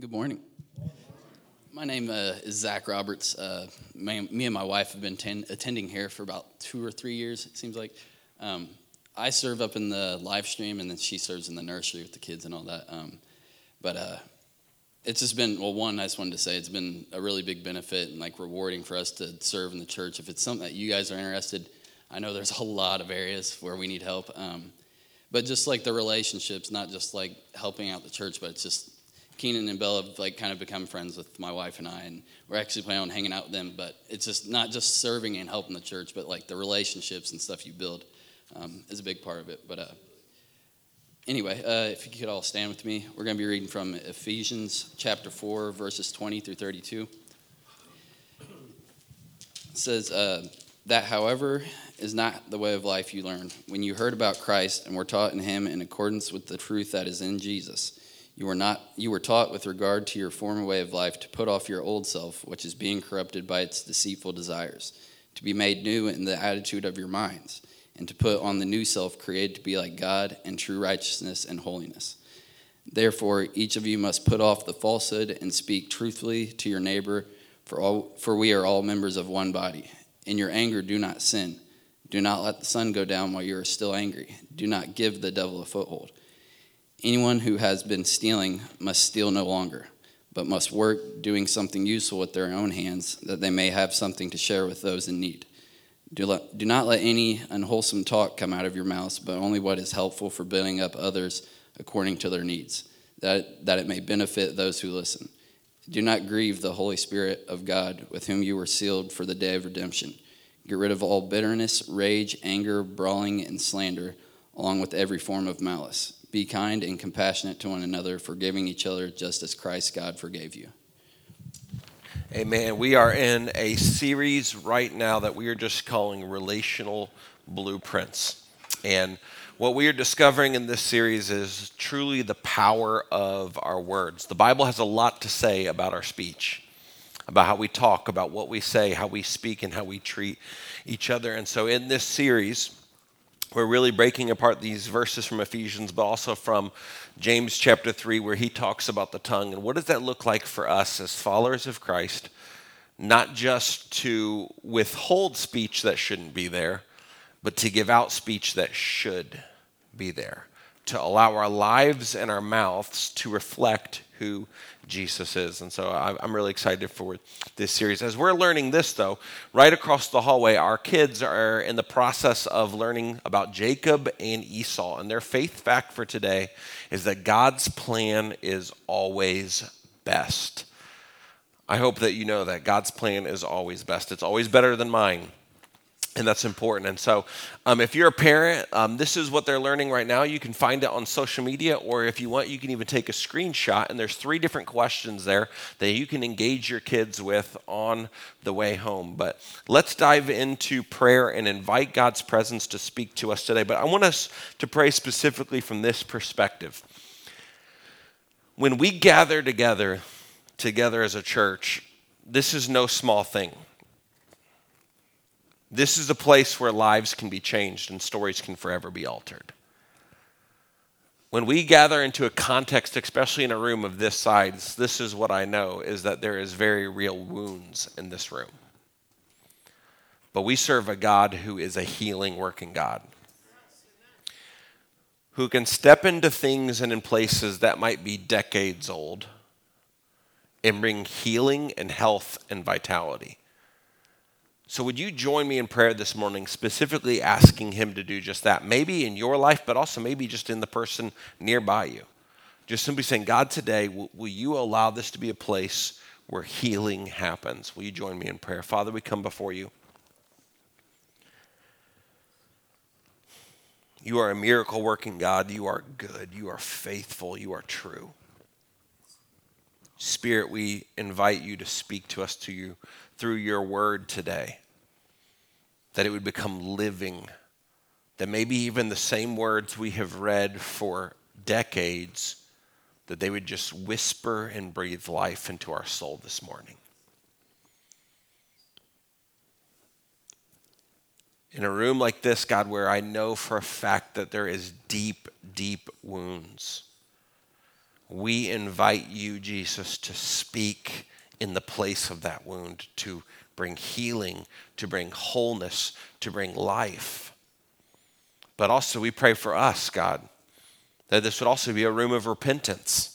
Good morning. My name uh, is Zach Roberts. Uh, my, me and my wife have been ten, attending here for about two or three years, it seems like. Um, I serve up in the live stream, and then she serves in the nursery with the kids and all that. Um, but uh, it's just been, well, one, I just wanted to say it's been a really big benefit and like rewarding for us to serve in the church. If it's something that you guys are interested, I know there's a lot of areas where we need help. Um, but just like the relationships, not just like helping out the church, but it's just Keenan and Bella have like kind of become friends with my wife and I, and we're actually planning on hanging out with them. But it's just not just serving and helping the church, but like the relationships and stuff you build um, is a big part of it. But uh, anyway, uh, if you could all stand with me, we're going to be reading from Ephesians chapter 4, verses 20 through 32. It says, uh, That, however, is not the way of life you learned when you heard about Christ and were taught in him in accordance with the truth that is in Jesus you were not you were taught with regard to your former way of life to put off your old self, which is being corrupted by its deceitful desires, to be made new in the attitude of your minds, and to put on the new self created to be like God in true righteousness and holiness. Therefore, each of you must put off the falsehood and speak truthfully to your neighbor, for all for we are all members of one body. In your anger do not sin. Do not let the sun go down while you are still angry. Do not give the devil a foothold. Anyone who has been stealing must steal no longer, but must work doing something useful with their own hands, that they may have something to share with those in need. Do, let, do not let any unwholesome talk come out of your mouths, but only what is helpful for building up others according to their needs, that, that it may benefit those who listen. Do not grieve the Holy Spirit of God, with whom you were sealed for the day of redemption. Get rid of all bitterness, rage, anger, brawling, and slander, along with every form of malice be kind and compassionate to one another, forgiving each other just as Christ God forgave you. Amen. We are in a series right now that we are just calling Relational Blueprints. And what we are discovering in this series is truly the power of our words. The Bible has a lot to say about our speech, about how we talk, about what we say, how we speak, and how we treat each other. And so in this series, we're really breaking apart these verses from Ephesians, but also from James chapter 3, where he talks about the tongue. And what does that look like for us as followers of Christ? Not just to withhold speech that shouldn't be there, but to give out speech that should be there, to allow our lives and our mouths to reflect who Jesus is. And so I'm really excited for this series. As we're learning this, though, right across the hallway, our kids are in the process of learning about Jacob and Esau. And their faith fact for today is that God's plan is always best. I hope that you know that God's plan is always best. It's always better than mine and that's important. And so, um, if you're a parent, um, this is what they're learning right now. You can find it on social media, or if you want, you can even take a screenshot. And there's three different questions there that you can engage your kids with on the way home. But let's dive into prayer and invite God's presence to speak to us today. But I want us to pray specifically from this perspective. When we gather together, together as a church, this is no small thing. This is a place where lives can be changed and stories can forever be altered. When we gather into a context, especially in a room of this size, this is what I know is that there is very real wounds in this room. But we serve a God who is a healing working God. Who can step into things and in places that might be decades old and bring healing and health and vitality. So, would you join me in prayer this morning, specifically asking Him to do just that? Maybe in your life, but also maybe just in the person nearby you. Just simply saying, God, today, will, will you allow this to be a place where healing happens? Will you join me in prayer? Father, we come before you. You are a miracle working God. You are good. You are faithful. You are true. Spirit, we invite you to speak to us to you through your word today, that it would become living, that maybe even the same words we have read for decades, that they would just whisper and breathe life into our soul this morning. In a room like this, God, where I know for a fact that there is deep, deep wounds, we invite you, Jesus, to speak in the place of that wound, to bring healing, to bring wholeness, to bring life. But also, we pray for us, God, that this would also be a room of repentance.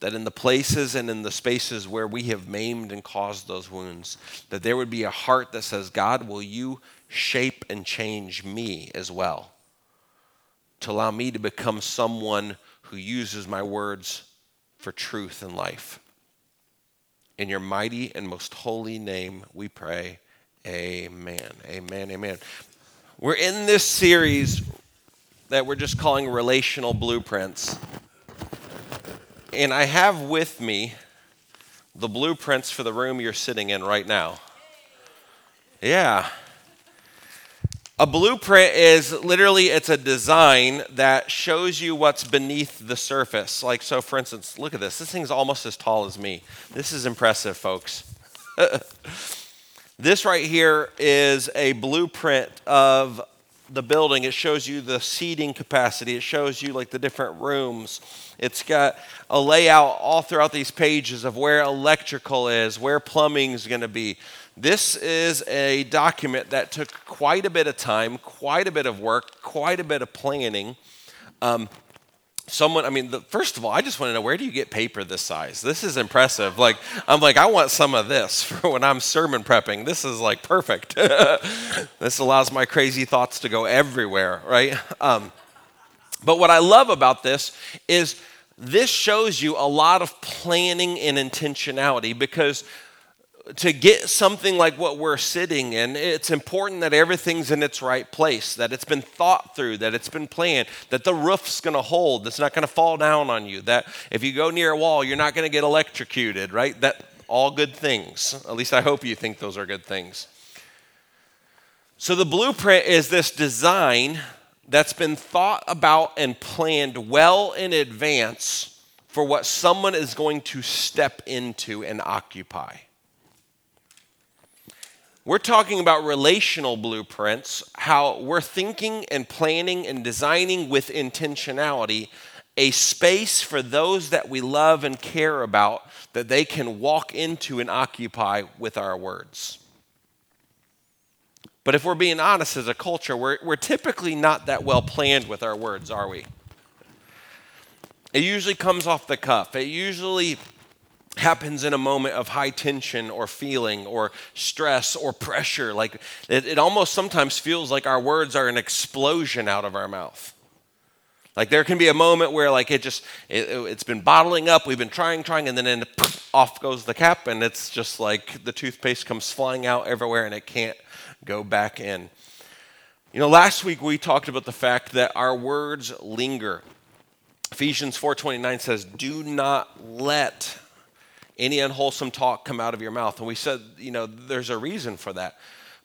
That in the places and in the spaces where we have maimed and caused those wounds, that there would be a heart that says, God, will you shape and change me as well? To allow me to become someone who uses my words for truth and life. In your mighty and most holy name we pray. Amen. Amen. Amen. We're in this series that we're just calling Relational Blueprints. And I have with me the blueprints for the room you're sitting in right now. Yeah. A blueprint is literally it's a design that shows you what's beneath the surface. Like so for instance, look at this. This thing's almost as tall as me. This is impressive, folks. this right here is a blueprint of the building. It shows you the seating capacity. It shows you like the different rooms. It's got a layout all throughout these pages of where electrical is, where plumbing is going to be, this is a document that took quite a bit of time, quite a bit of work, quite a bit of planning. Um, someone i mean the, first of all i just want to know where do you get paper this size? This is impressive. Like i'm like i want some of this for when i'm sermon prepping. This is like perfect. This allows my crazy thoughts to go everywhere right? Um, but what i love about this is this shows you a lot of planning and intentionality because to get something like what we're sitting in, it's important that everything's in its right place, that it's been thought through, that it's been planned, that the roof's gonna hold, that's not gonna fall down on you, that if you go near a wall, you're not gonna get electrocuted, right? That all good things. At least I hope you think those are good things. So the blueprint is this design that's been thought about and planned well in advance for what someone is going to step into and occupy. We're talking about relational blueprints, how we're thinking and planning and designing with intentionality a space for those that we love and care about that they can walk into and occupy with our words. But if we're being honest as a culture, we're, we're typically not that well planned with our words, are we? It usually comes off the cuff. It usually happens in a moment of high tension or feeling or stress or pressure. Like it, it, almost sometimes feels like our words are an explosion out of our mouth. Like there can be a moment where like it just it, has been bottling up. We've been trying, trying, and then poof, off goes the cap, and it's just like the toothpaste comes flying out everywhere, and it can't go back in. You know, last week we talked about the fact that our words linger. Ephesians 4:29 says, "Do not let any unwholesome talk come out of your mouth. And we said, you know, there's a reason for that.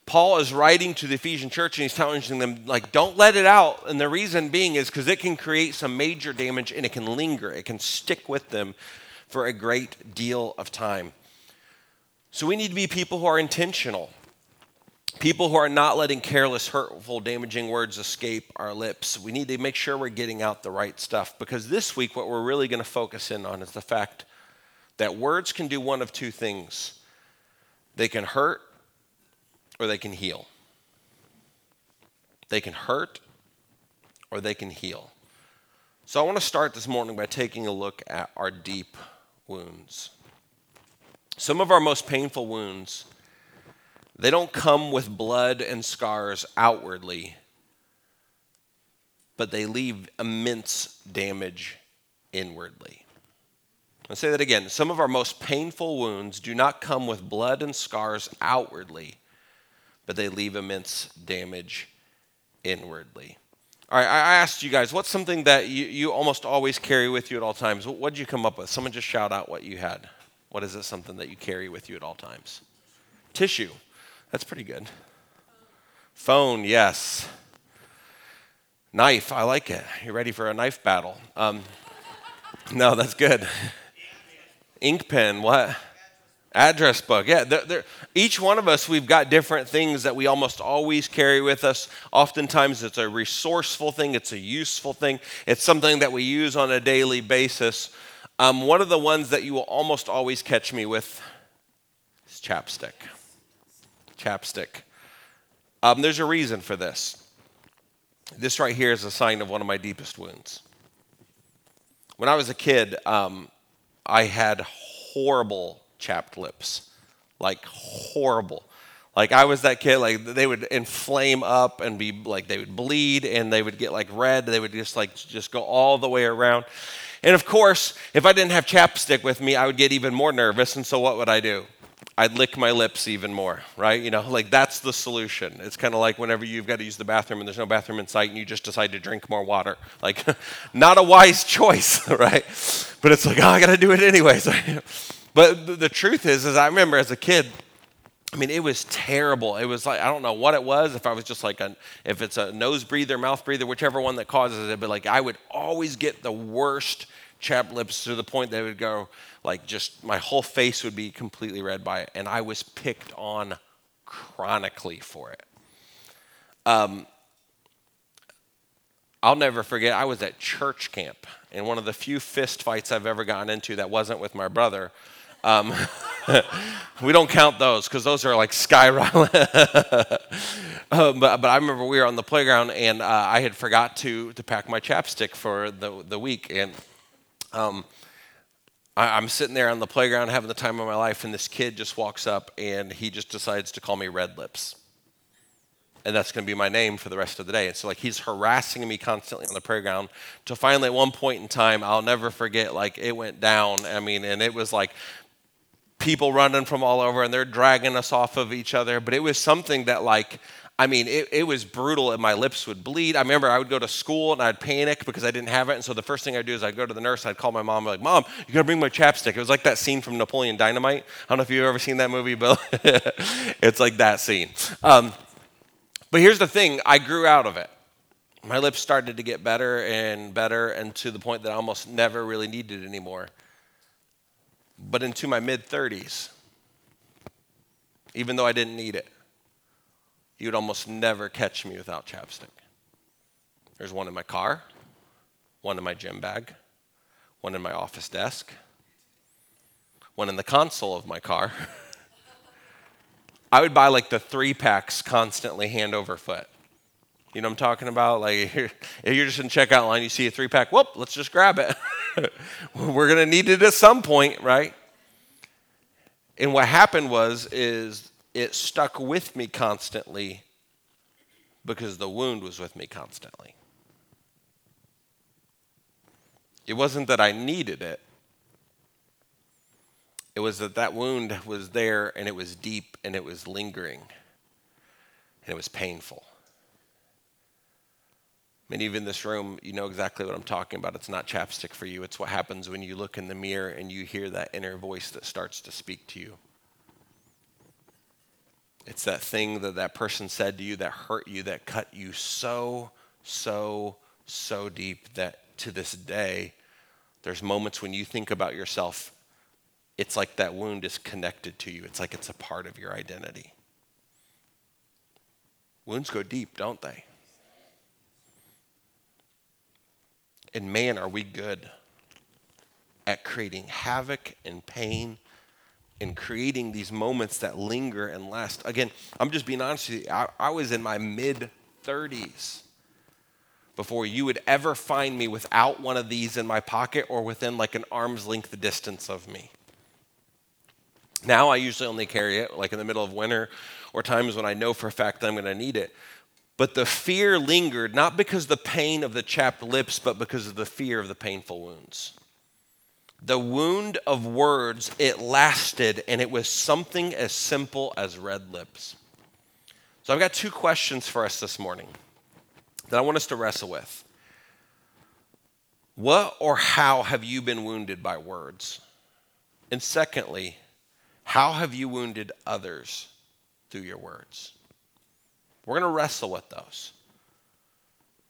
Paul is writing to the Ephesian church and he's telling them, like, don't let it out. And the reason being is because it can create some major damage and it can linger, it can stick with them for a great deal of time. So we need to be people who are intentional, people who are not letting careless, hurtful, damaging words escape our lips. We need to make sure we're getting out the right stuff because this week, what we're really going to focus in on is the fact that words can do one of two things they can hurt or they can heal. They can hurt or they can heal. So I want to start this morning by taking a look at our deep wounds. Some of our most painful wounds, they don't come with blood and scars outwardly, but they leave immense damage inwardly. I'll say that again. Some of our most painful wounds do not come with blood and scars outwardly, but they leave immense damage inwardly. All right, I asked you guys, what's something that you, you almost always carry with you at all times? What did you come up with? Someone just shout out what you had. What is it something that you carry with you at all times? Tissue. That's pretty good. Phone, yes. Knife, I like it. You ready for a knife battle? Um, no, that's good. Ink pen, what? Address book. Yeah, they're, they're, each one of us, we've got different things that we almost always carry with us. Oftentimes, it's a resourceful thing, it's a useful thing, it's something that we use on a daily basis. Um, one of the ones that you will almost always catch me with is chapstick. Chapstick. Um, there's a reason for this. This right here is a sign of one of my deepest wounds. When I was a kid, um, I had horrible chapped lips, like horrible. Like I was that kid, like they would inflame up and be like they would bleed and they would get like red. They would just like just go all the way around. And of course, if I didn't have chapstick with me, I would get even more nervous. And so what would I do? I'd lick my lips even more, right? You know, like that's the solution. It's kind of like whenever you've got to use the bathroom and there's no bathroom in sight and you just decide to drink more water. Like, not a wise choice, right? But it's like, oh, I got to do it anyways. But the truth is, is I remember as a kid, I mean, it was terrible. It was like I don't know what it was. If I was just like a, if it's a nose breather, mouth breather, whichever one that causes it. But like I would always get the worst chapped lips to the point it would go like just my whole face would be completely red by it, and I was picked on chronically for it. Um, I'll never forget. I was at church camp, and one of the few fist fights I've ever gotten into that wasn't with my brother um, we don't count those because those are like skyrocket. uh, but, but I remember we were on the playground and uh, I had forgot to, to pack my chapstick for the, the week. And um, I, I'm sitting there on the playground having the time of my life, and this kid just walks up and he just decides to call me Red Lips and that's going to be my name for the rest of the day. And so, like, he's harassing me constantly on the playground. To finally, at one point in time, I'll never forget, like, it went down. I mean, and it was like people running from all over and they're dragging us off of each other. But it was something that, like, I mean, it, it, was brutal and my lips would bleed. I remember I would go to school and I'd panic because I didn't have it. And so the first thing I'd do is I'd go to the nurse I'd call my mom, like, Mom, you gotta bring my chapstick. It was like that scene from Napoleon Dynamite. I don't know if you've ever seen that movie, but it's like that scene. Um, but here's the thing I grew out of it. My lips started to get better and better, and to the point that I almost never really needed it anymore. But into my mid 30s, even though I didn't need it, you would almost never catch me without chapstick. There's one in my car, one in my gym bag, one in my office desk, one in the console of my car. I would buy like the three packs constantly hand over foot. You know what I'm talking about? Like if you're just in checkout line, you see a three pack, whoop, let's just grab it. We're gonna need it at some point, right? And what happened was is it stuck with me constantly because the wound was with me constantly. It wasn't that I needed it. It was that that wound was there and it was deep and it was lingering and it was painful. Many of you in this room, you know exactly what I'm talking about. It's not chapstick for you. It's what happens when you look in the mirror and you hear that inner voice that starts to speak to you. It's that thing that that person said to you that hurt you, that cut you so, so, so deep that to this day, there's moments when you think about yourself it's like that wound is connected to you. It's like it's a part of your identity. Wounds go deep, don't they? And man, are we good at creating havoc and pain and creating these moments that linger and last. Again, I'm just being honest with you. I, I was in my mid 30s before you would ever find me without one of these in my pocket or within like an arm's length distance of me. Now I usually only carry it like in the middle of winter or times when I know for a fact that I'm going to need it. But the fear lingered not because the pain of the chapped lips, but because of the fear of the painful wounds. The wound of words, it lasted, and it was something as simple as red lips. So I've got two questions for us this morning that I want us to wrestle with. What or how have you been wounded by words? And secondly, how have you wounded others through your words? We're going to wrestle with those.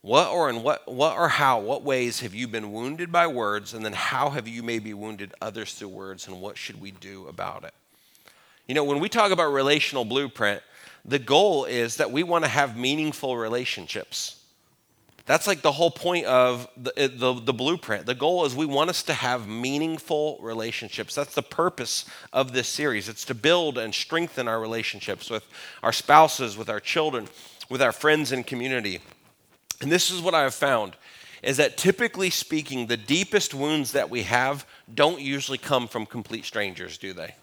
What or in what, what or how, what ways have you been wounded by words, and then how have you maybe wounded others through words, and what should we do about it? You know, when we talk about relational blueprint, the goal is that we want to have meaningful relationships. That's like the whole point of the, eh, the, the, blueprint. The goal is we want us to have meaningful relationships. That's the purpose of this series. It's to build and strengthen our relationships with our spouses, with our children, with our friends and community. And this is what I have found is that typically speaking, the deepest wounds that we have don't usually come from complete strangers, do they?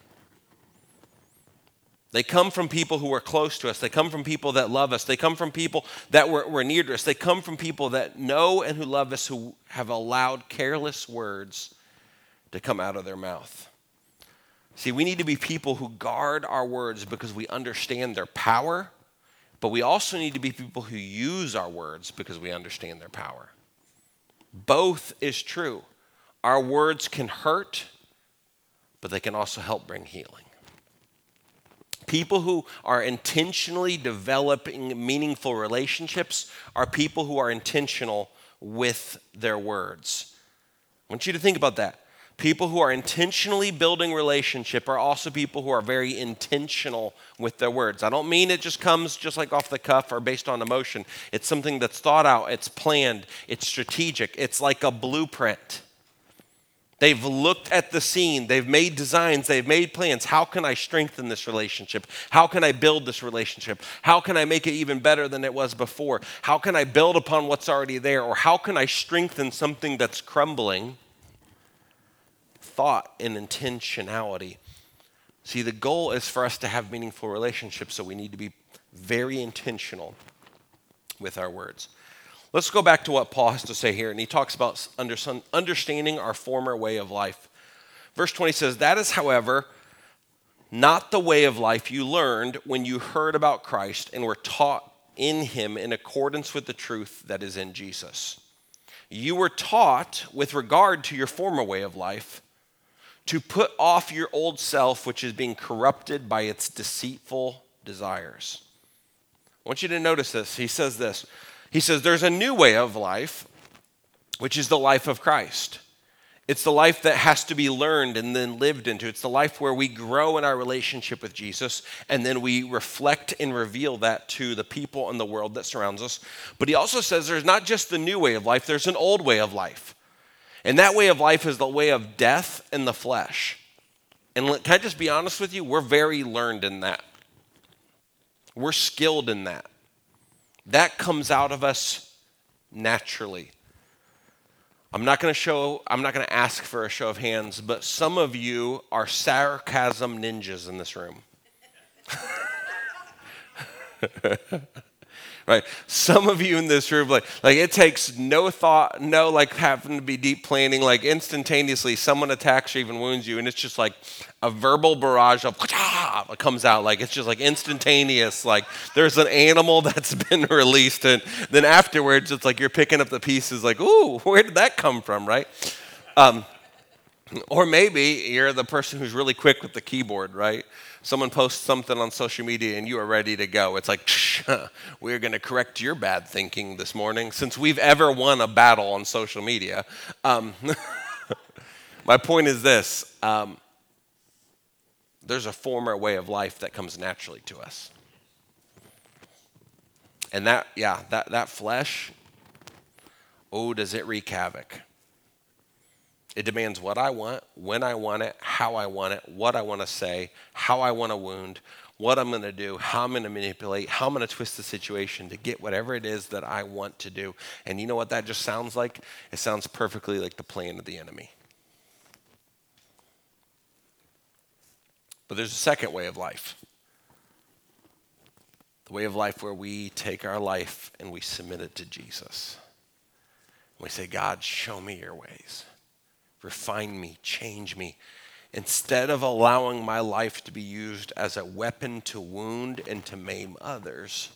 They come from people who are close to us. They come from people that love us. They come from people that were, were near to us. They come from people that know and who love us, who have allowed careless words to come out of their mouth. See, we need to be people who guard our words because we understand their power, but we also need to be people who use our words because we understand their power. Both is true. Our words can hurt, but they can also help bring healing. People who are intentionally developing meaningful relationships are people who are intentional with their words. I want you to think about that. People who are intentionally building relationship are also people who are very intentional with their words. I don't mean it just comes just like off the cuff or based on emotion. It's something that's thought out, it's planned, it's strategic, it's like a blueprint. They've looked at the scene, they've made designs, they've made plans. How can I strengthen this relationship? How can I build this relationship? How can I make it even better than it was before? How can I build upon what's already there? Or how can I strengthen something that's crumbling? Thought and intentionality. See, the goal is for us to have meaningful relationships, so we need to be very intentional with our words. Let's go back to what Paul has to say here, and he talks about understanding our former way of life. Verse 20 says, That is, however, not the way of life you learned when you heard about Christ and were taught in him in accordance with the truth that is in Jesus. You were taught with regard to your former way of life to put off your old self, which is being corrupted by its deceitful desires. I want you to notice this. He says this he says there's a new way of life, which is the life of Christ. It's the life that has to be learned and then lived into. It's the life where we grow in our relationship with Jesus and then we reflect and reveal that to the people and the world that surrounds us. But he also says there's not just the new way of life, there's an old way of life. And that way of life is the way of death and the flesh. And can I just be honest with you? We're very learned in that. We're skilled in that. That comes out of us naturally. I'm not going to show, I'm not going to ask for a show of hands, but some of you are sarcasm ninjas in this room. right? Some of you in this room, like, like it takes no thought, no like having to be deep planning, like instantaneously someone attacks you, even wounds you, and it's just like a verbal barrage of comes out, like it's just like instantaneous. Like there's an animal that's been released, and then afterwards, it's like you're picking up the pieces, like, ooh, where did that come from, right? Um, or maybe you're the person who's really quick with the keyboard, right? Someone posts something on social media and you are ready to go. It's like, we're going to correct your bad thinking this morning since we've ever won a battle on social media. Um, my point is this um, there's a former way of life that comes naturally to us. And that, yeah, that, that flesh, oh, does it wreak havoc? It demands what I want, when I want it, how I want it, what I want to say, how I want to wound, what I'm going to do, how I'm going to manipulate, how I'm going to twist the situation to get whatever it is that I want to do. And you know what that just sounds like? It sounds perfectly like the plan of the enemy. But there's a second way of life the way of life where we take our life and we submit it to Jesus. And We say, God, show me your ways refine me, change me. Instead of allowing my life to be used as a weapon to wound and to maim others,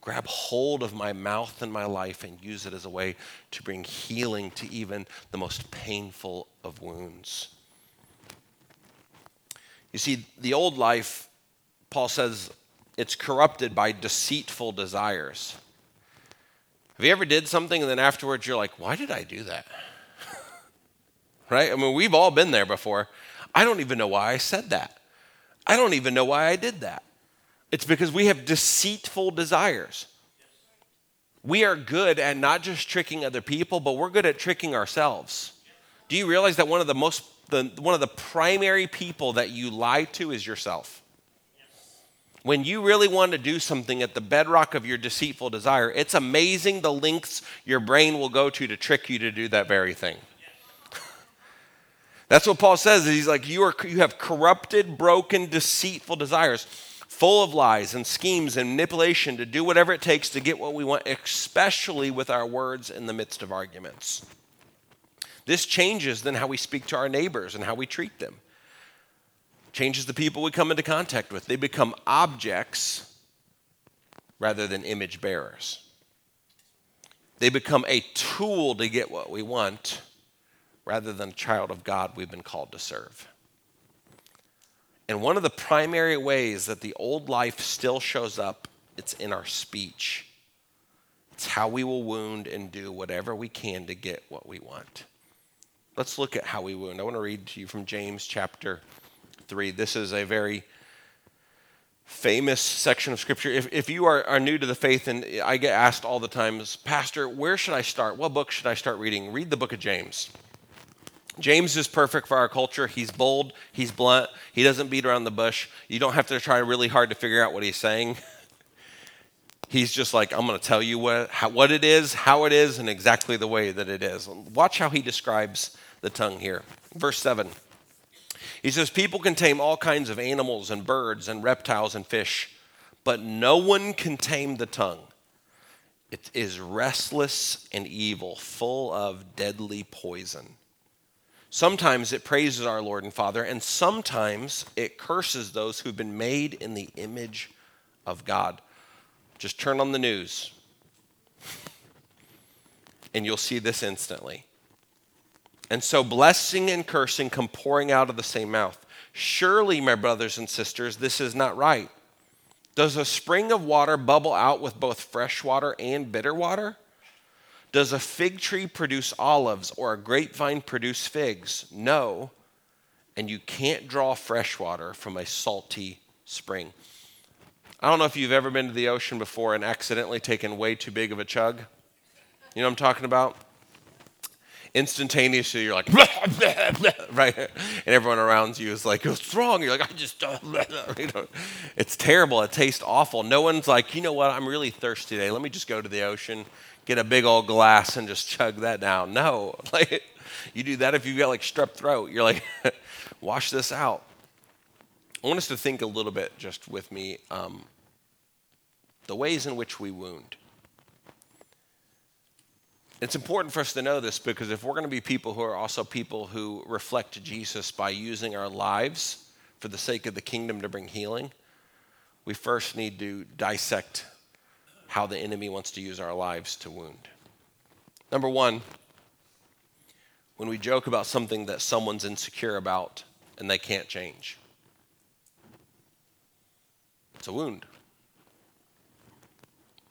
grab hold of my mouth and my life and use it as a way to bring healing to even the most painful of wounds. You see, the old life, Paul says, it's corrupted by deceitful desires. Have you ever did something and then afterwards you're like, why did I do that? Right? I mean, we've all been there before. I don't even know why I said that. I don't even know why I did that. It's because we have deceitful desires. We are good at not just tricking other people, but we're good at tricking ourselves. Do you realize that one of the most the, one of the primary people that you lie to is yourself? When you really want to do something at the bedrock of your deceitful desire, it's amazing the lengths your brain will go to to trick you to do that very thing. That's what Paul says. He's like, you, are, you have corrupted, broken, deceitful desires, full of lies and schemes and manipulation to do whatever it takes to get what we want, especially with our words in the midst of arguments. This changes then how we speak to our neighbors and how we treat them. Changes the people we come into contact with. They become objects rather than image bearers. They become a tool to get what we want rather than a child of God we've been called to serve. And one of the primary ways that the old life still shows up, it's in our speech. It's how we will wound and do whatever we can to get what we want. Let's look at how we wound. I want to read to you from James chapter 3. This is a very famous section of scripture. If, if you are, are new to the faith, and I get asked all the time, Pastor, where should I start? What book should I start reading? Read the book of James. James is perfect for our culture. He's bold, he's blunt, he doesn't beat around the bush. You don't have to try really hard to figure out what he's saying. He's just like, I'm going to tell you what, how, what it is, how it is, and exactly the way that it is. Watch how he describes the tongue here. Verse 7. He says, People can tame all kinds of animals and birds and reptiles and fish, but no one can tame the tongue. It is restless and evil, full of deadly poison. Sometimes it praises our Lord and Father, and sometimes it curses those who've been made in the image of God. Just turn on the news, and you'll see this instantly. And so, blessing and cursing come pouring out of the same mouth. Surely, my brothers and sisters, this is not right. Does a spring of water bubble out with both fresh water and bitter water? Does a fig tree produce olives or a grapevine produce figs? No. And you can't draw fresh water from a salty spring. I don't know if you've ever been to the ocean before and accidentally taken way too big of a chug. You know what I'm talking about? Instantaneously, you're like, right? And everyone around you is like, what's wrong? You're like, I just, you know, it's terrible. It tastes awful. No one's like, you know what? I'm really thirsty today. Let me just go to the ocean get a big old glass and just chug that down. No, like you do that if you've got like strep throat. You're like, wash this out. I want us to think a little bit just with me um, the ways in which we wound. It's important for us to know this because if we're going to be people who are also people who reflect Jesus by using our lives for the sake of the kingdom to bring healing, we first need to dissect how the enemy wants to use our lives to wound. Number one, when we joke about something that someone's insecure about and they can't change, it's a wound.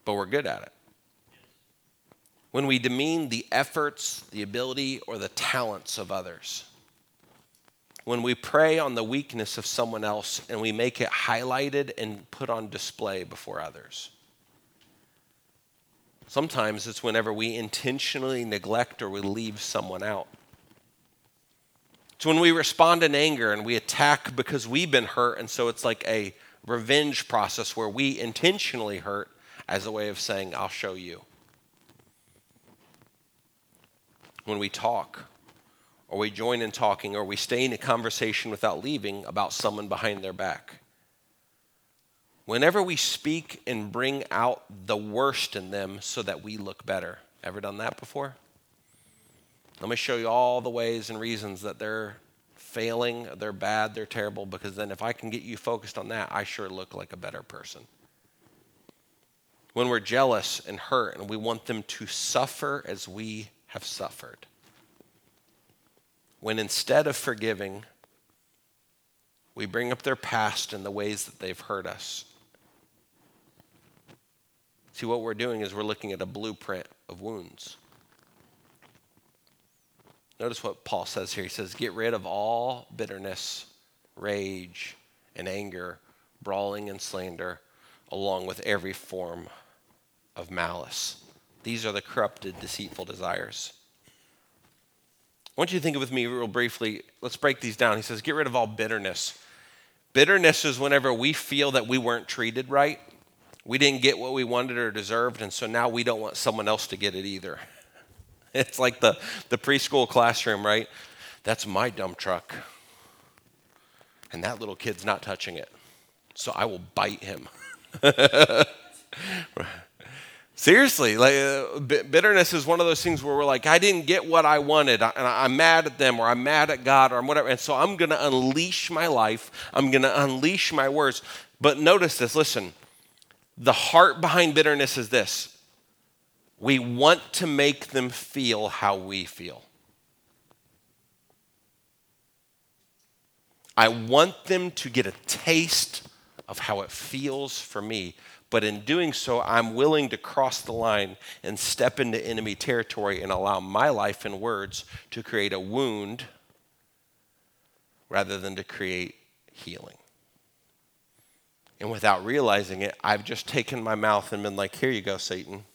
But we're good at it. When we demean the efforts, the ability, or the talents of others, when we prey on the weakness of someone else and we make it highlighted and put on display before others Sometimes it's whenever we intentionally neglect or we leave someone out. It's when we respond in anger and we attack because we've been hurt, and so it's like a revenge process where we intentionally hurt as a way of saying, I'll show you. When we talk, or we join in talking, or we stay in a conversation without leaving about someone behind their back whenever we speak and bring out the worst in them so that we look better. Ever done that before? Let me show you all the ways and reasons that they're failing, they're bad, they're terrible, because then if I can get you focused on that, I sure look like a better person. When we're jealous and hurt and we want them to suffer as we have suffered. When instead of forgiving, we bring up their past and the ways that they've hurt us See, what we're doing is we're looking at a blueprint of wounds. Notice what Paul says here. He says, Get rid of all bitterness, rage, and anger, brawling and slander, along with every form of malice. These are the corrupted, deceitful desires. I want you to think with me real briefly. Let's break these down. He says, Get rid of all bitterness. Bitterness is whenever we feel that we weren't treated right, we didn't get what we wanted or deserved, and so now we don't want someone else to get it either. It's like the, the preschool classroom, right? That's my dump truck. And that little kid's not touching it. So I will bite him. Seriously, like uh, bitterness is one of those things where we're like, I didn't get what I wanted, and I'm mad at them, or I'm mad at God, or I'm whatever, and so I'm going to unleash my life. I'm going to unleash my words. But notice this. Listen, the heart behind bitterness is this: we want to make them feel how we feel. I want them to get a taste of how it feels for me. But in doing so, I'm willing to cross the line and step into enemy territory and allow my life and words to create a wound rather than to create healing. And without realizing it, I've just taken my mouth and been like, here you go, Satan.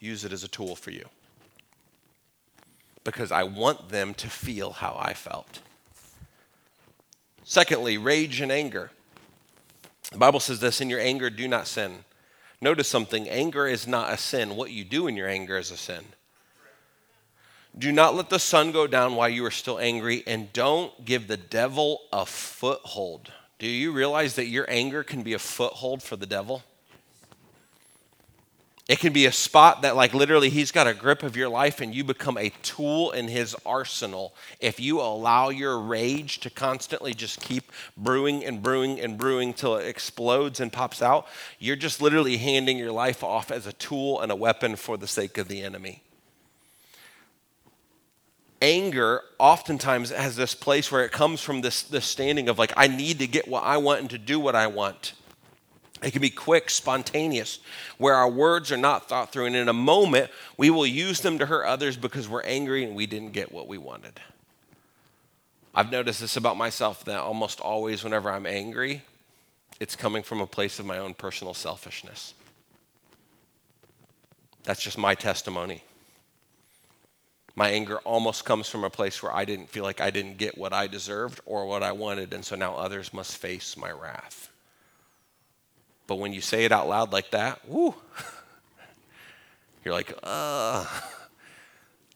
Use it as a tool for you. Because I want them to feel how I felt. Secondly, rage and anger. The Bible says this in your anger, do not sin. Notice something anger is not a sin. What you do in your anger is a sin. Do not let the sun go down while you are still angry, and don't give the devil a foothold. Do you realize that your anger can be a foothold for the devil? It can be a spot that, like, literally, he's got a grip of your life and you become a tool in his arsenal. If you allow your rage to constantly just keep brewing and brewing and brewing till it explodes and pops out, you're just literally handing your life off as a tool and a weapon for the sake of the enemy. Anger oftentimes has this place where it comes from this, this standing of, like, I need to get what I want and to do what I want. It can be quick, spontaneous, where our words are not thought through. And in a moment, we will use them to hurt others because we're angry and we didn't get what we wanted. I've noticed this about myself that almost always, whenever I'm angry, it's coming from a place of my own personal selfishness. That's just my testimony. My anger almost comes from a place where I didn't feel like I didn't get what I deserved or what I wanted, and so now others must face my wrath. But when you say it out loud like that, whoo, you're like, uh,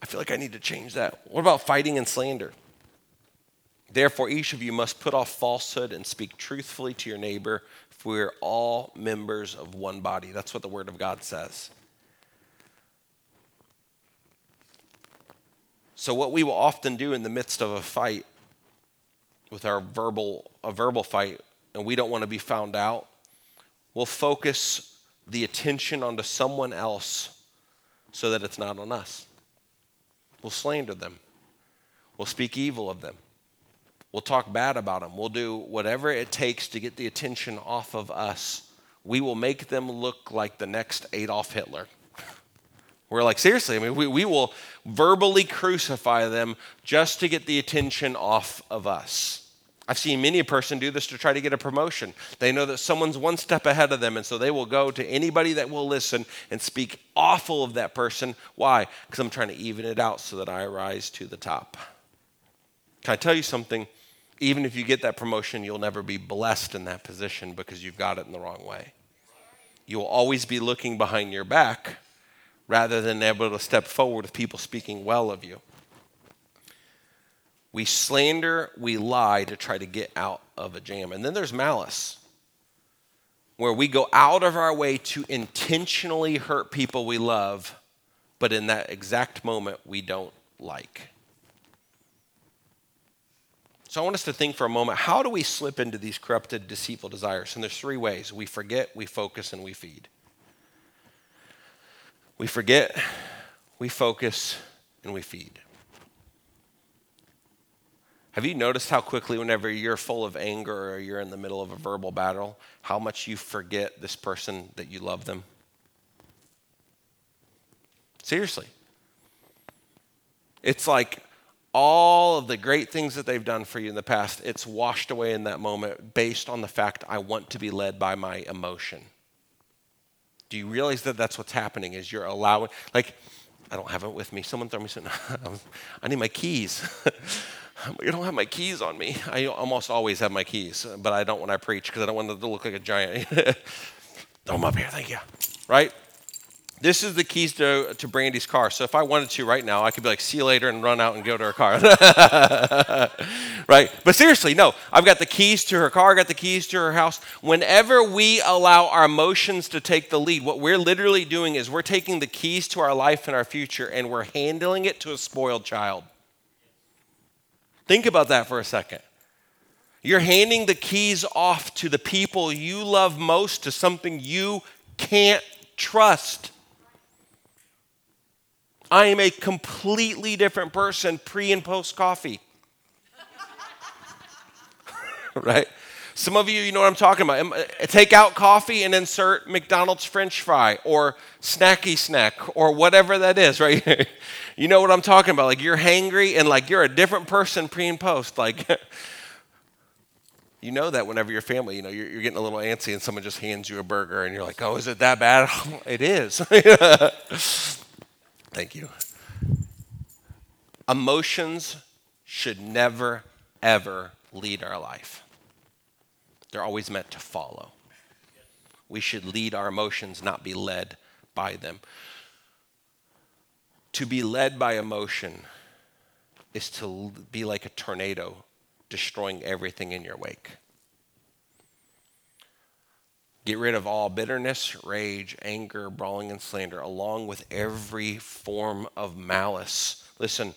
I feel like I need to change that. What about fighting and slander? Therefore, each of you must put off falsehood and speak truthfully to your neighbor, for we are all members of one body. That's what the Word of God says. So, what we will often do in the midst of a fight, with our verbal, a verbal fight, and we don't want to be found out, we'll focus the attention onto someone else so that it's not on us. We'll slander them. We'll speak evil of them. We'll talk bad about them. We'll do whatever it takes to get the attention off of us. We will make them look like the next Adolf Hitler. We're like, seriously, I mean, we, we will verbally crucify them just to get the attention off of us. I've seen many a person do this to try to get a promotion. They know that someone's one step ahead of them, and so they will go to anybody that will listen and speak awful of that person. Why? Because I'm trying to even it out so that I rise to the top. Can I tell you something? Even if you get that promotion, you'll never be blessed in that position because you've got it in the wrong way. You'll always be looking behind your back rather than able to step forward with people speaking well of you. We slander, we lie to try to get out of a jam. And then there's malice, where we go out of our way to intentionally hurt people we love, but in that exact moment we don't like. So I want us to think for a moment how do we slip into these corrupted, deceitful desires? And there's three ways we forget, we focus, and we feed. We forget, we focus, and we feed. Have you noticed how quickly, whenever you're full of anger or you're in the middle of a verbal battle, how much you forget this person that you love them? Seriously. It's like all of the great things that they've done for you in the past, it's washed away in that moment based on the fact I want to be led by my emotion. Do you realize that that's what's happening? Is you're allowing, like, I don't have it with me. Someone throw me something. I need my keys. you don't have my keys on me. I almost always have my keys, but I don't when I preach because I don't want to look like a giant. throw them up here. Thank you. Right? This is the keys to, to Brandy's car. So if I wanted to right now, I could be like, see you later and run out and go to her car. right? But seriously, no. I've got the keys to her car, I got the keys to her house. Whenever we allow our emotions to take the lead, what we're literally doing is we're taking the keys to our life and our future and we're handling it to a spoiled child. Think about that for a second. You're handing the keys off to the people you love most to something you can't trust. I am a completely different person pre and post coffee. right? Some of you, you know what I'm talking about. Uh, take out coffee and insert McDonald's French fry or snacky snack or whatever that is, right? you know what I'm talking about. Like you're hangry and like you're a different person pre and post. Like you know that whenever your family, you know, you're, you're, getting a little antsy and someone just hands you a burger and you're like, oh, is it that bad? it is. Thank you. Emotions should never, ever lead our life. They're always meant to follow. We should lead our emotions, not be led by them. To be led by emotion is to be like a tornado, destroying everything in your wake. Get rid of all bitterness, rage, anger, brawling, and slander, along with every form of malice. Listen,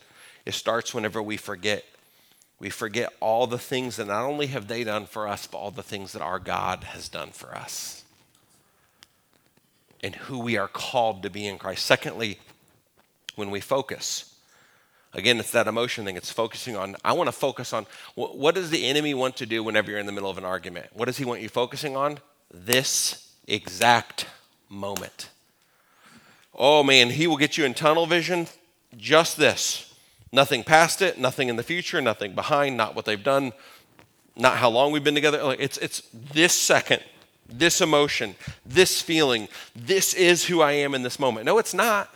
it starts whenever we forget. We forget all the things that not only have they done for us, but all the things that our God has done for us and who we are called to be in Christ. Secondly, when we focus, again, it's that emotion thing. It's focusing on, I want to focus on what does the enemy want to do whenever you're in the middle of an argument? What does he want you focusing on? This exact moment. Oh man, he will get you in tunnel vision, just this. Nothing past it, nothing in the future, nothing behind, not what they've done, not how long we've been together. It's, it's this second, this emotion, this feeling. This is who I am in this moment. No, it's not.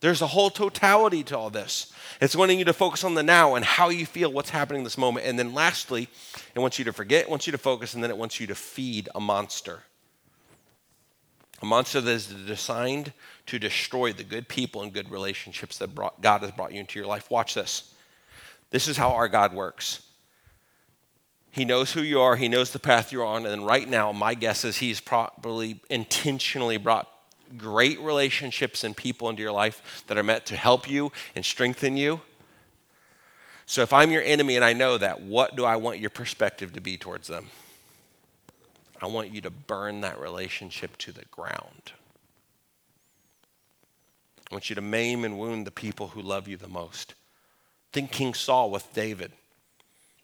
There's a whole totality to all this. It's wanting you to focus on the now and how you feel, what's happening in this moment. And then lastly, it wants you to forget, it wants you to focus, and then it wants you to feed a monster. A monster that is designed to destroy the good people and good relationships that brought, God has brought you into your life. Watch this. This is how our God works. He knows who you are, He knows the path you're on, and right now, my guess is He's probably intentionally brought great relationships and people into your life that are meant to help you and strengthen you. So if I'm your enemy and I know that, what do I want your perspective to be towards them? I want you to burn that relationship to the ground. I want you to maim and wound the people who love you the most. Think King Saul with David.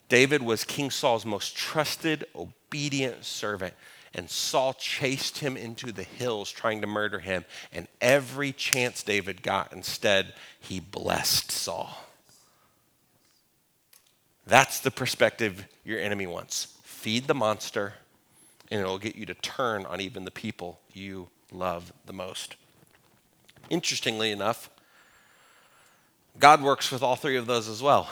David was King Saul's most trusted, obedient servant and Saul chased him into the hills trying to murder him. And every chance David got, instead, he blessed Saul. That's the perspective your enemy wants. Feed the monster, and it'll get you to turn on even the people you love the most. Interestingly enough, God works with all three of those as well.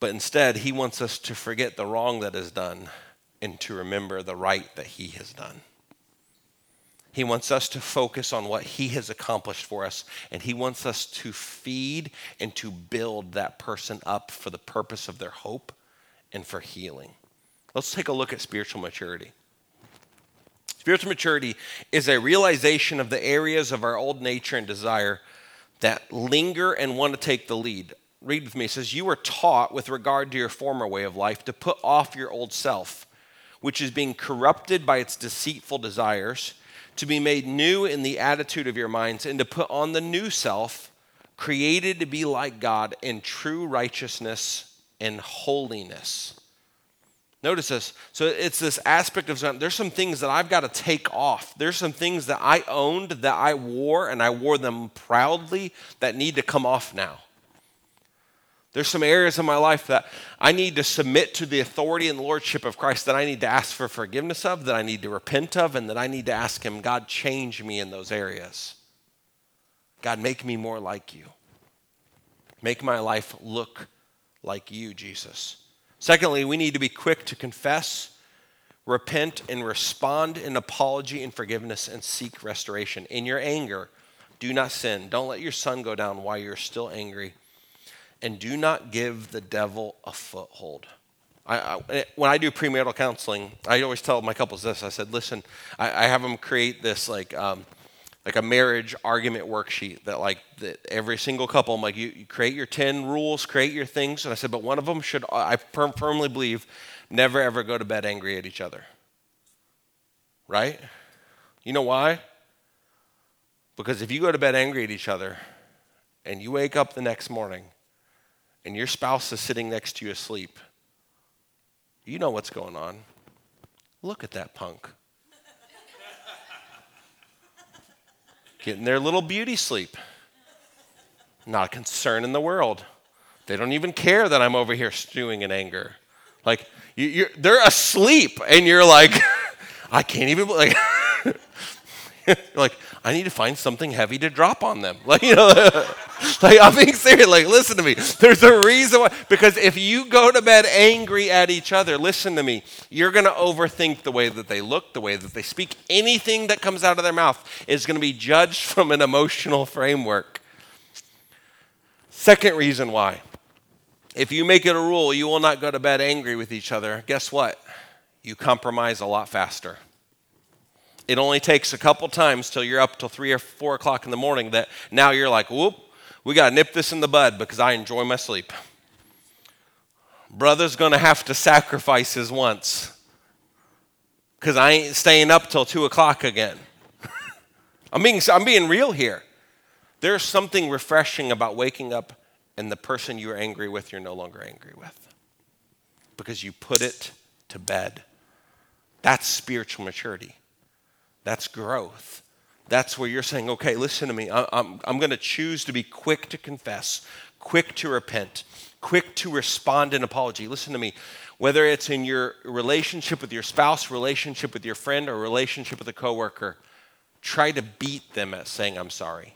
But instead, He wants us to forget the wrong that is done and to remember the right that He has done. He wants us to focus on what He has accomplished for us, and He wants us to feed and to build that person up for the purpose of their hope and for healing. Let's take a look at spiritual maturity. Spiritual maturity is a realization of the areas of our old nature and desire that linger and want to take the lead. Read with me. It says, You were taught with regard to your former way of life to put off your old self which is being corrupted by its deceitful desires, to be made new in the attitude of your minds, and to put on the new self, created to be like God in true righteousness and holiness. Notice this. So it's this aspect of there's some things that I've got to take off. There's some things that I owned that I wore and I wore them proudly that need to come off now. There's some areas in my life that I need to submit to the authority and lordship of Christ that I need to ask for forgiveness of, that I need to repent of, and that I need to ask Him, God, change me in those areas. God, make me more like you. Make my life look like you, Jesus. Secondly, we need to be quick to confess, repent, and respond in apology and forgiveness and seek restoration. In your anger, do not sin. Don't let your sun go down while you're still angry and do not give the devil a foothold. I, I, when I do premarital counseling, I always tell my couples this. I said, listen, I, I have them create this like um, like a marriage argument worksheet that like that every single couple, I'm like, you, you, create your 10 rules, create your things. And I said, but one of them should, I firm, firmly believe, never ever go to bed angry at each other. Right? You know why? Because if you go to bed angry at each other and you wake up the next morning and your spouse is sitting next to you asleep, you know what's going on. Look at that punk. Getting their little beauty sleep. Not a concern in the world. They don't even care that I'm over here stewing in anger. Like, you, are they're asleep, and you're like, I can't even, like, like, I need to find something heavy to drop on them. Like, you know, like I'm being serious. Like, listen to me. There's a reason why. Because if you go to bed angry at each other, listen to me, you're going to overthink the way that they look, the way that they speak. Anything that comes out of their mouth is going to be judged from an emotional framework. Second reason why. If you make it a rule, you will not go to bed angry with each other. Guess what? You compromise a lot faster it only takes a couple times till you're up till three or four o'clock in the morning that now you're like, whoop, we got to nip this in the bud because I enjoy my sleep. Brother's going to have to sacrifice his once because I ain't staying up till two o'clock again. I'm, being, I'm being real here. There's something refreshing about waking up and the person you're angry with, you're no longer angry with because you put it to bed. That's spiritual maturity. That's growth. That's where you're saying, okay, listen to me. I'm, I'm going to choose to be quick to confess, quick to repent, quick to respond in apology. Listen to me. Whether it's in your relationship with your spouse, relationship with your friend, or relationship with a coworker, try to beat them at saying, I'm sorry.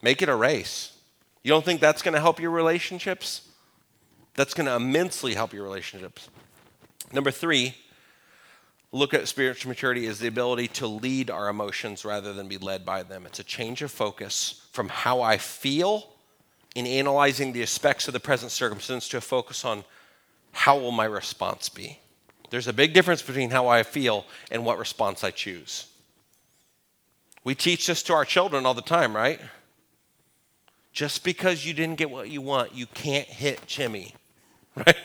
Make it a race. You don't think that's going to help your relationships? That's going to immensely help your relationships. Number three, look at spiritual maturity as the ability to lead our emotions rather than be led by them. It's a change of focus from how I feel in analyzing the aspects of the present circumstance to a focus on how will my response be. There's a big difference between how I feel and what response I choose. We teach this to our children all the time, right? Just because you didn't get what you want, you can't hit Jimmy, right?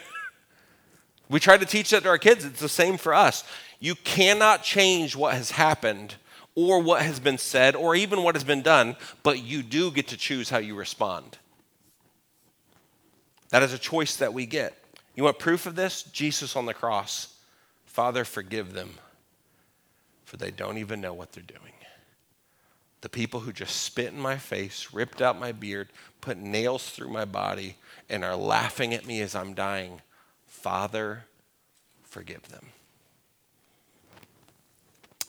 We try to teach that to our kids. It's the same for us. You cannot change what has happened or what has been said or even what has been done, but you do get to choose how you respond. That is a choice that we get. You want proof of this? Jesus on the cross. Father, forgive them, for they don't even know what they're doing. The people who just spit in my face, ripped out my beard, put nails through my body, and are laughing at me as I'm dying. Father, forgive them.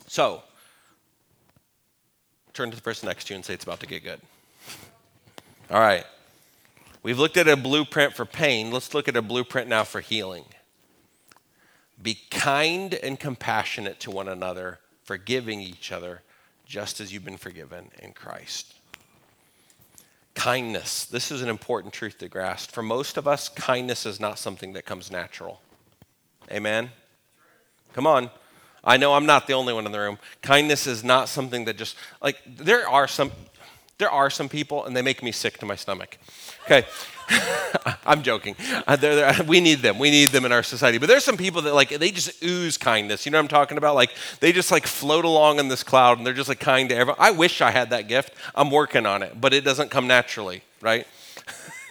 So, turn to the person next to you and say it's about to get good. All right. We've looked at a blueprint for pain. Let's look at a blueprint now for healing. Be kind and compassionate to one another, forgiving each other just as you've been forgiven in Christ. Kindness. This is an important truth to grasp. For most of us, kindness is not something that comes natural. Amen? Come on. I know I'm not the only one in the room. Kindness is not something that just like there are some there are some people and they make me sick to my stomach. Okay. I'm joking. Uh, they're, they're, we need them. We need them in our society. But there's some people that like they just ooze kindness. You know what I'm talking about? Like they just like float along in this cloud and they're just like kind to everyone. I wish I had that gift. I'm working on it, but it doesn't come naturally, right?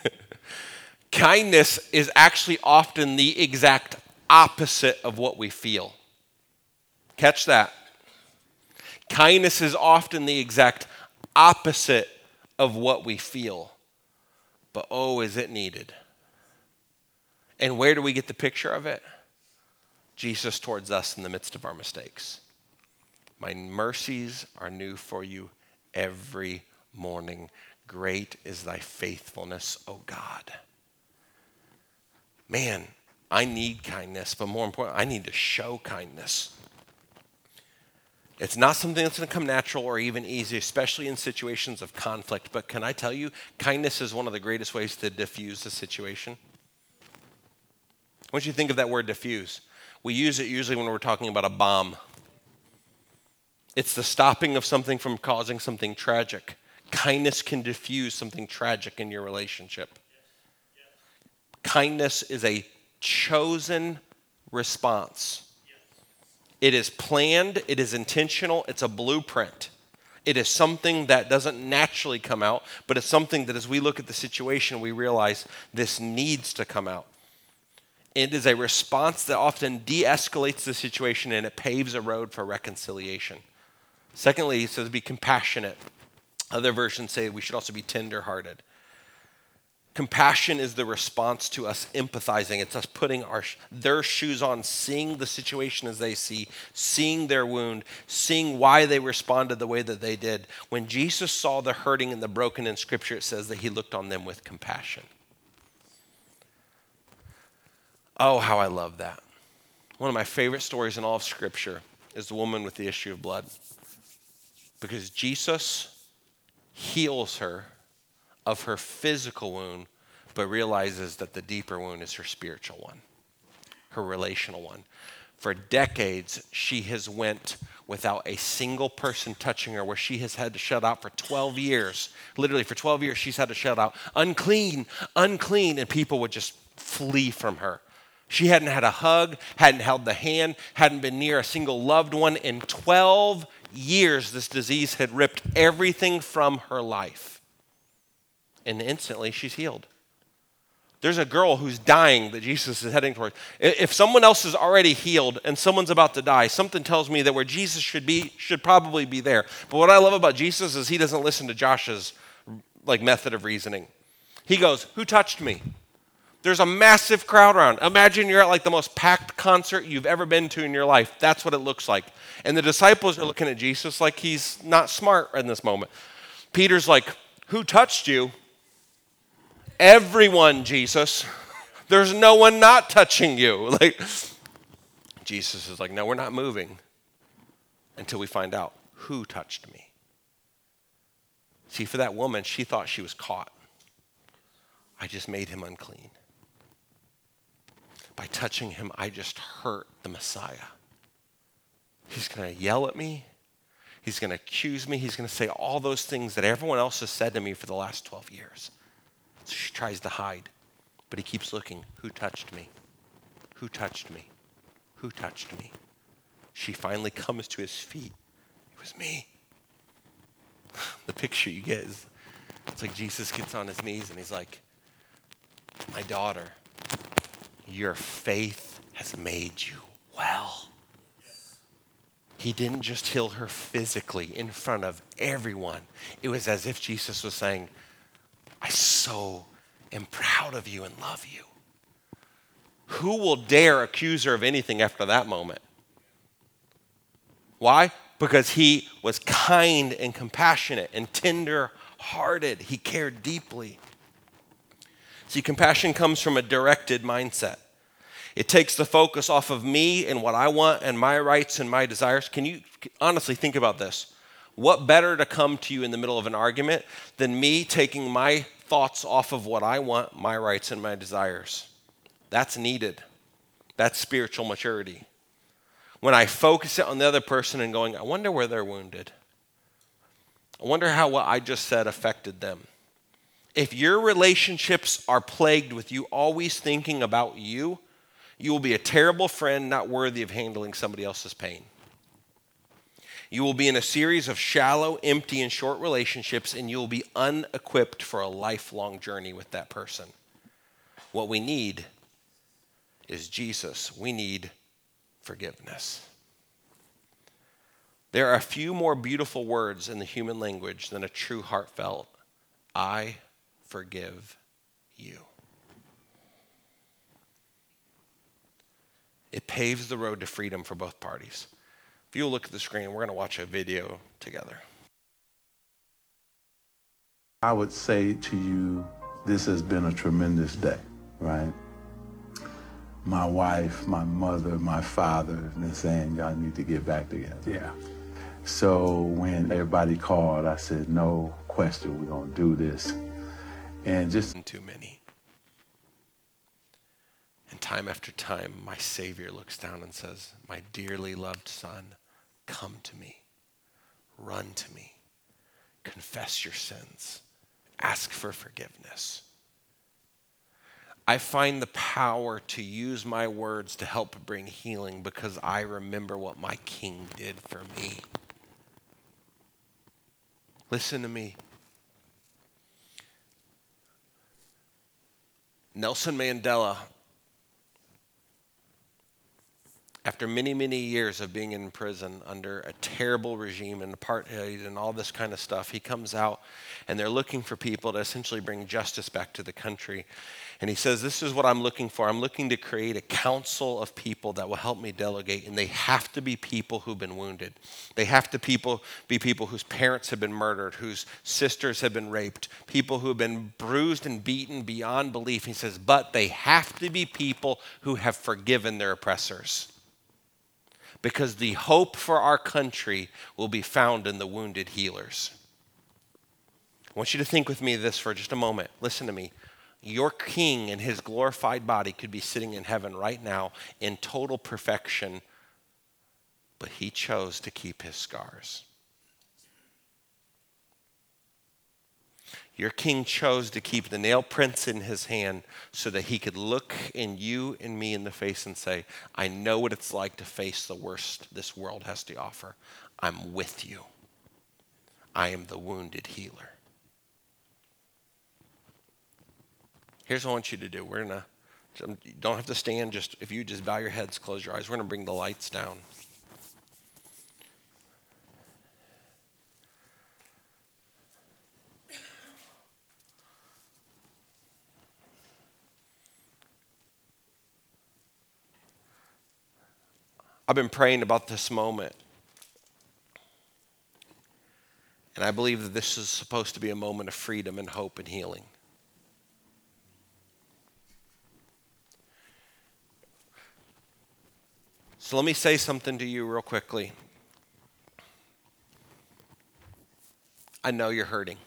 Kindness is actually often the exact opposite of what we feel. Catch that. Kindness is often the exact opposite of what we feel. But oh, is it needed? And where do we get the picture of it? Jesus towards us in the midst of our mistakes. My mercies are new for you every morning. Great is thy faithfulness, O God. Man, I need kindness, but more important, I need to show kindness. It's not something that's going to come natural or even easy, especially in situations of conflict. But can I tell you, kindness is one of the greatest ways to diffuse a situation? Once you think of that word diffuse, we use it usually when we're talking about a bomb. It's the stopping of something from causing something tragic. Kindness can diffuse something tragic in your relationship. Kindness is a chosen response. It is planned, it is intentional, it's a blueprint. It is something that doesn't naturally come out, but it's something that as we look at the situation, we realize this needs to come out. It is a response that often de escalates the situation and it paves a road for reconciliation. Secondly, he says, be compassionate. Other versions say we should also be tenderhearted. Compassion is the response to us empathizing. It's us putting our, their shoes on, seeing the situation as they see, seeing their wound, seeing why they responded the way that they did. When Jesus saw the hurting and the broken in Scripture, it says that he looked on them with compassion. Oh, how I love that. One of my favorite stories in all of Scripture is the woman with the issue of blood. Because Jesus heals her of her physical wound, but realizes that the deeper wound is her spiritual one, her relational one. For decades, she has went without a single person touching her, where she has had to shut out for 12 years. Literally, for 12 years, she's had to shut out, unclean, unclean, and people would just flee from her. She hadn't had a hug, hadn't held the hand, hadn't been near a single loved one. In 12 years, this disease had ripped everything from her life and instantly she's healed. There's a girl who's dying that Jesus is heading towards. If someone else is already healed and someone's about to die, something tells me that where Jesus should be should probably be there. But what I love about Jesus is he doesn't listen to Josh's like method of reasoning. He goes, "Who touched me?" There's a massive crowd around. Imagine you're at like the most packed concert you've ever been to in your life. That's what it looks like. And the disciples are looking at Jesus like he's not smart in this moment. Peter's like, "Who touched you?" Everyone, Jesus. There's no one not touching you. Like Jesus is like, no, we're not moving until we find out who touched me. See, for that woman, she thought she was caught. I just made him unclean. By touching him, I just hurt the Messiah. He's going to yell at me. He's going to accuse me. He's going to say all those things that everyone else has said to me for the last 12 years. So she tries to hide, but he keeps looking. Who touched me? Who touched me? Who touched me? She finally comes to his feet. It was me. The picture you get is it's like Jesus gets on his knees and he's like, My daughter, your faith has made you well. He didn't just heal her physically in front of everyone. It was as if Jesus was saying, I so am proud of you and love you. Who will dare accuse her of anything after that moment? Why? Because he was kind and compassionate and tender hearted. He cared deeply. See, compassion comes from a directed mindset. It takes the focus off of me and what I want and my rights and my desires. Can you honestly think about this? What better to come to you in the middle of an argument than me taking my thoughts off of what I want, my rights, and my desires. That's needed. That's spiritual maturity. When I focus it on the other person and going, I wonder where they're wounded. I wonder how what I just said affected them. If your relationships are plagued with you always thinking about you, you will be a terrible friend not worthy of handling somebody else's pain. You will be in a series of shallow, empty, and short relationships, and you will be unequipped for a lifelong journey with that person. What we need is Jesus. We need forgiveness. There are a few more beautiful words in the human language than a true heartfelt, I forgive you. It paves the road to freedom for both parties. If you'll look at the screen, we're going to watch a video together. I would say to you, this has been a tremendous day, right? My wife, my mother, my father, been saying y'all need to get back together. Yeah. So when everybody called, I said, no question, we're gonna do this. And just Too many. And time after time, my Savior looks down and says, My dearly loved Son, come to me, run to me, confess your sins, ask for forgiveness. I find the power to use my words to help bring healing because I remember what my King did for me. Listen to me. Nelson Mandela, after many, many years of being in prison under a terrible regime and apartheid and all this kind of stuff, he comes out and they're looking for people to essentially bring justice back to the country. And he says, This is what I'm looking for. I'm looking to create a council of people that will help me delegate. And they have to be people who've been wounded. They have to people, be people whose parents have been murdered, whose sisters have been raped, people who have been bruised and beaten beyond belief. He says, But they have to be people who have forgiven their oppressors. Because the hope for our country will be found in the wounded healers. I want you to think with me this for just a moment. Listen to me your king in his glorified body could be sitting in heaven right now in total perfection, but he chose to keep his scars. Your king chose to keep the nail prints in his hand so that he could look in you and me in the face and say, I know what it's like to face the worst this world has to offer. I'm with you. I am the wounded healer. Here's what I want you to do. We're going to, don't have to stand, just if you just bow your heads, close your eyes. We're going to bring the lights down. I've been praying about this moment. And I believe that this is supposed to be a moment of freedom and hope and healing. So let me say something to you real quickly. I know you're hurting.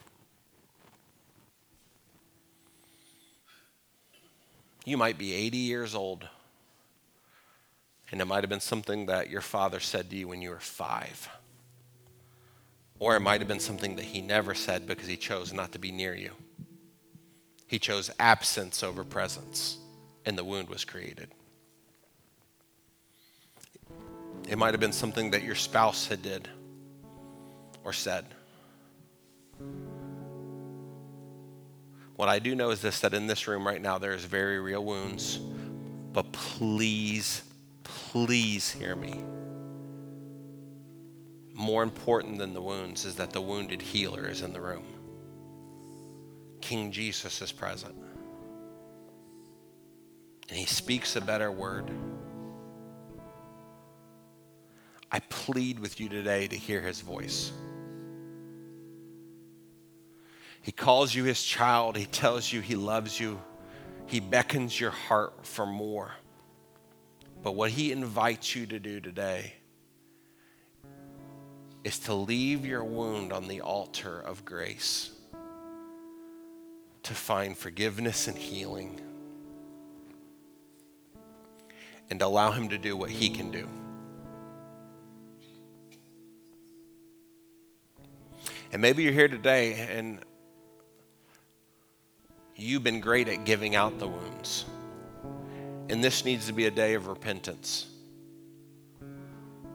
You might be 80 years old, and it might have been something that your father said to you when you were five. Or it might have been something that he never said because he chose not to be near you. He chose absence over presence, and the wound was created. It might have been something that your spouse had did or said. What I do know is this that in this room right now there is very real wounds. But please, please hear me. More important than the wounds is that the wounded healer is in the room. King Jesus is present. And he speaks a better word. I plead with you today to hear his voice. He calls you his child. He tells you he loves you. He beckons your heart for more. But what he invites you to do today is to leave your wound on the altar of grace, to find forgiveness and healing, and allow him to do what he can do. And maybe you're here today and you've been great at giving out the wounds. And this needs to be a day of repentance.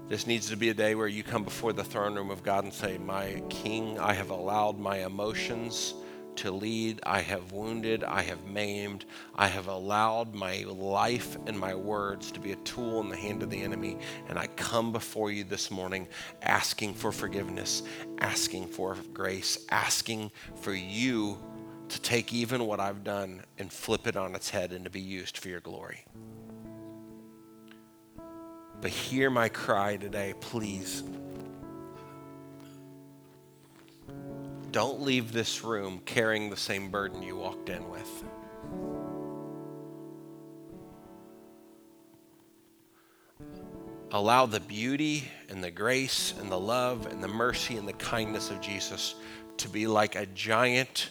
This needs to be a day where you come before the throne room of God and say, My King, I have allowed my emotions to lead. I have wounded. I have maimed. I have allowed my life and my words to be a tool in the hand of the enemy. And I come before you this morning asking for forgiveness, asking for grace, asking for you to take even what I've done and flip it on its head and to be used for your glory. But hear my cry today, please. Don't leave this room carrying the same burden you walked in with. Allow the beauty and the grace and the love and the mercy and the kindness of Jesus to be like a giant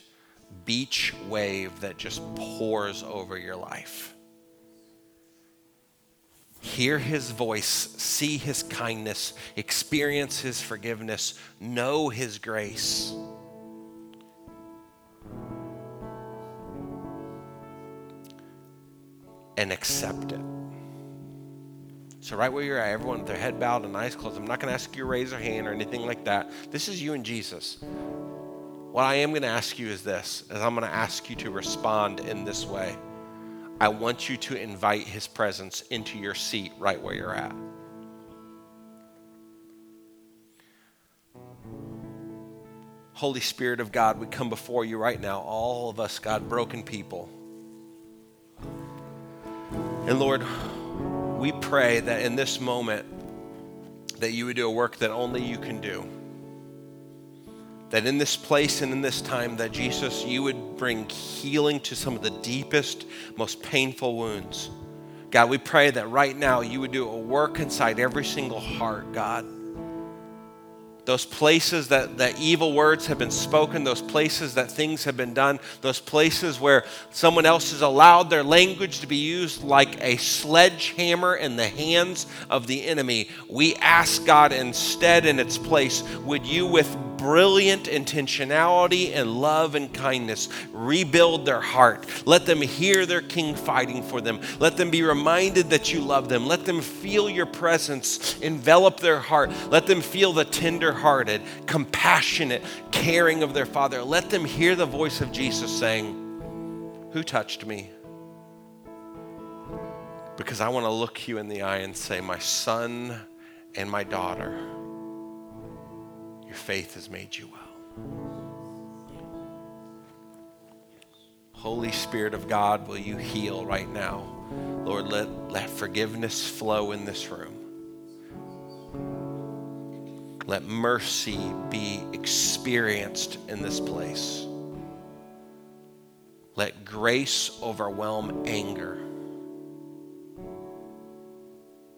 beach wave that just pours over your life. Hear his voice, see his kindness, experience his forgiveness, know his grace. And accept it. So, right where you're at, everyone with their head bowed and eyes closed, I'm not going to ask you to raise your hand or anything like that. This is you and Jesus. What I am going to ask you is this, is I'm going to ask you to respond in this way. I want you to invite his presence into your seat right where you're at. Holy Spirit of God, we come before you right now, all of us, God, broken people. And Lord, we pray that in this moment that you would do a work that only you can do that in this place and in this time that Jesus you would bring healing to some of the deepest most painful wounds. God, we pray that right now you would do a work inside every single heart, God those places that, that evil words have been spoken, those places that things have been done, those places where someone else has allowed their language to be used like a sledgehammer in the hands of the enemy. We ask God instead in its place, would you, with brilliant intentionality and love and kindness, rebuild their heart? Let them hear their king fighting for them. Let them be reminded that you love them. Let them feel your presence envelop their heart. Let them feel the tender hearted, compassionate, caring of their Father. Let them hear the voice of Jesus saying, Who touched me? Because I want to look you in the eye and say, My son and my daughter, your faith has made you well. Holy Spirit of God, will you heal right now? Lord, let, let forgiveness flow in this room. Let mercy be experienced in this place. Let grace overwhelm anger.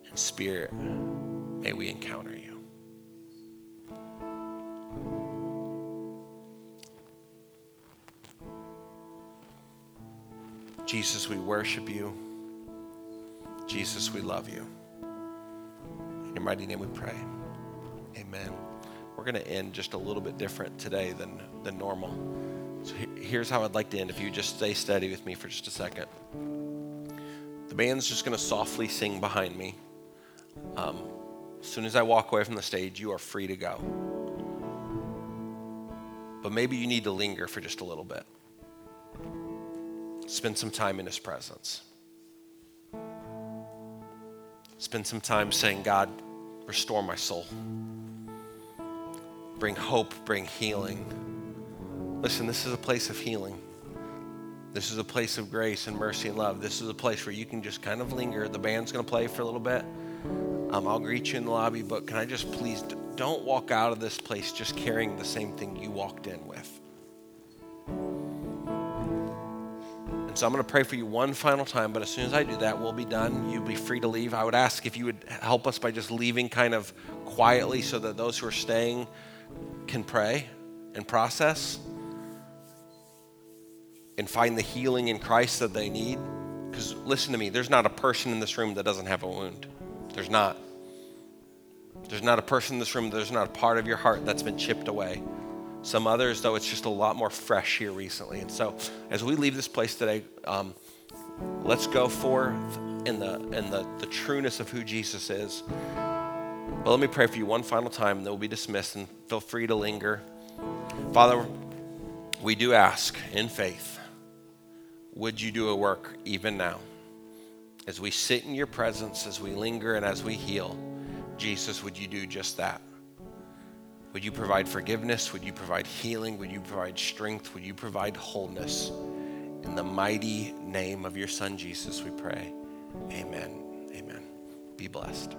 And Spirit, may we encounter Jesus, we worship you. Jesus, we love you. In your mighty name we pray. Amen. We're going to end just a little bit different today than, than normal. So here's how I'd like to end if you just stay steady with me for just a second. The band's just going to softly sing behind me. Um, as soon as I walk away from the stage, you are free to go. But maybe you need to linger for just a little bit. Spend some time in His presence. Spend some time saying, God, restore my soul bring hope, bring healing. Listen, this is a place of healing. This is a place of grace and mercy and love. This is a place where you can just kind of linger. The band's going to play for a little bit. Um, I'll greet you in the lobby, but can I just please don't walk out of this place just carrying the same thing you walked in with. So I'm going to pray for you one final time, but as soon as I do that, we'll be done. You'll be free to leave. I would ask if you would help us by just leaving kind of quietly so that those who are staying can pray and process and find the healing in Christ that they need. Because listen to me, there's not a person in this room that doesn't have a wound. There's not. There's not a person in this room, there's not a part of your heart that's been chipped away. Some others, though, it's just a lot more fresh here recently. And so, as we leave this place today, um, let's go forth in the in the, the trueness of who Jesus is. But let me pray for you one final time, and then we'll be dismissed, and feel free to linger. Father, we do ask in faith, would you do a work even now? As we sit in your presence, as we linger, and as we heal, Jesus, would you do just that? Would you provide forgiveness? Would you provide healing? Would you provide strength? Would you provide wholeness? In the mighty name of your Son, Jesus, we pray. Amen. Amen. Be blessed.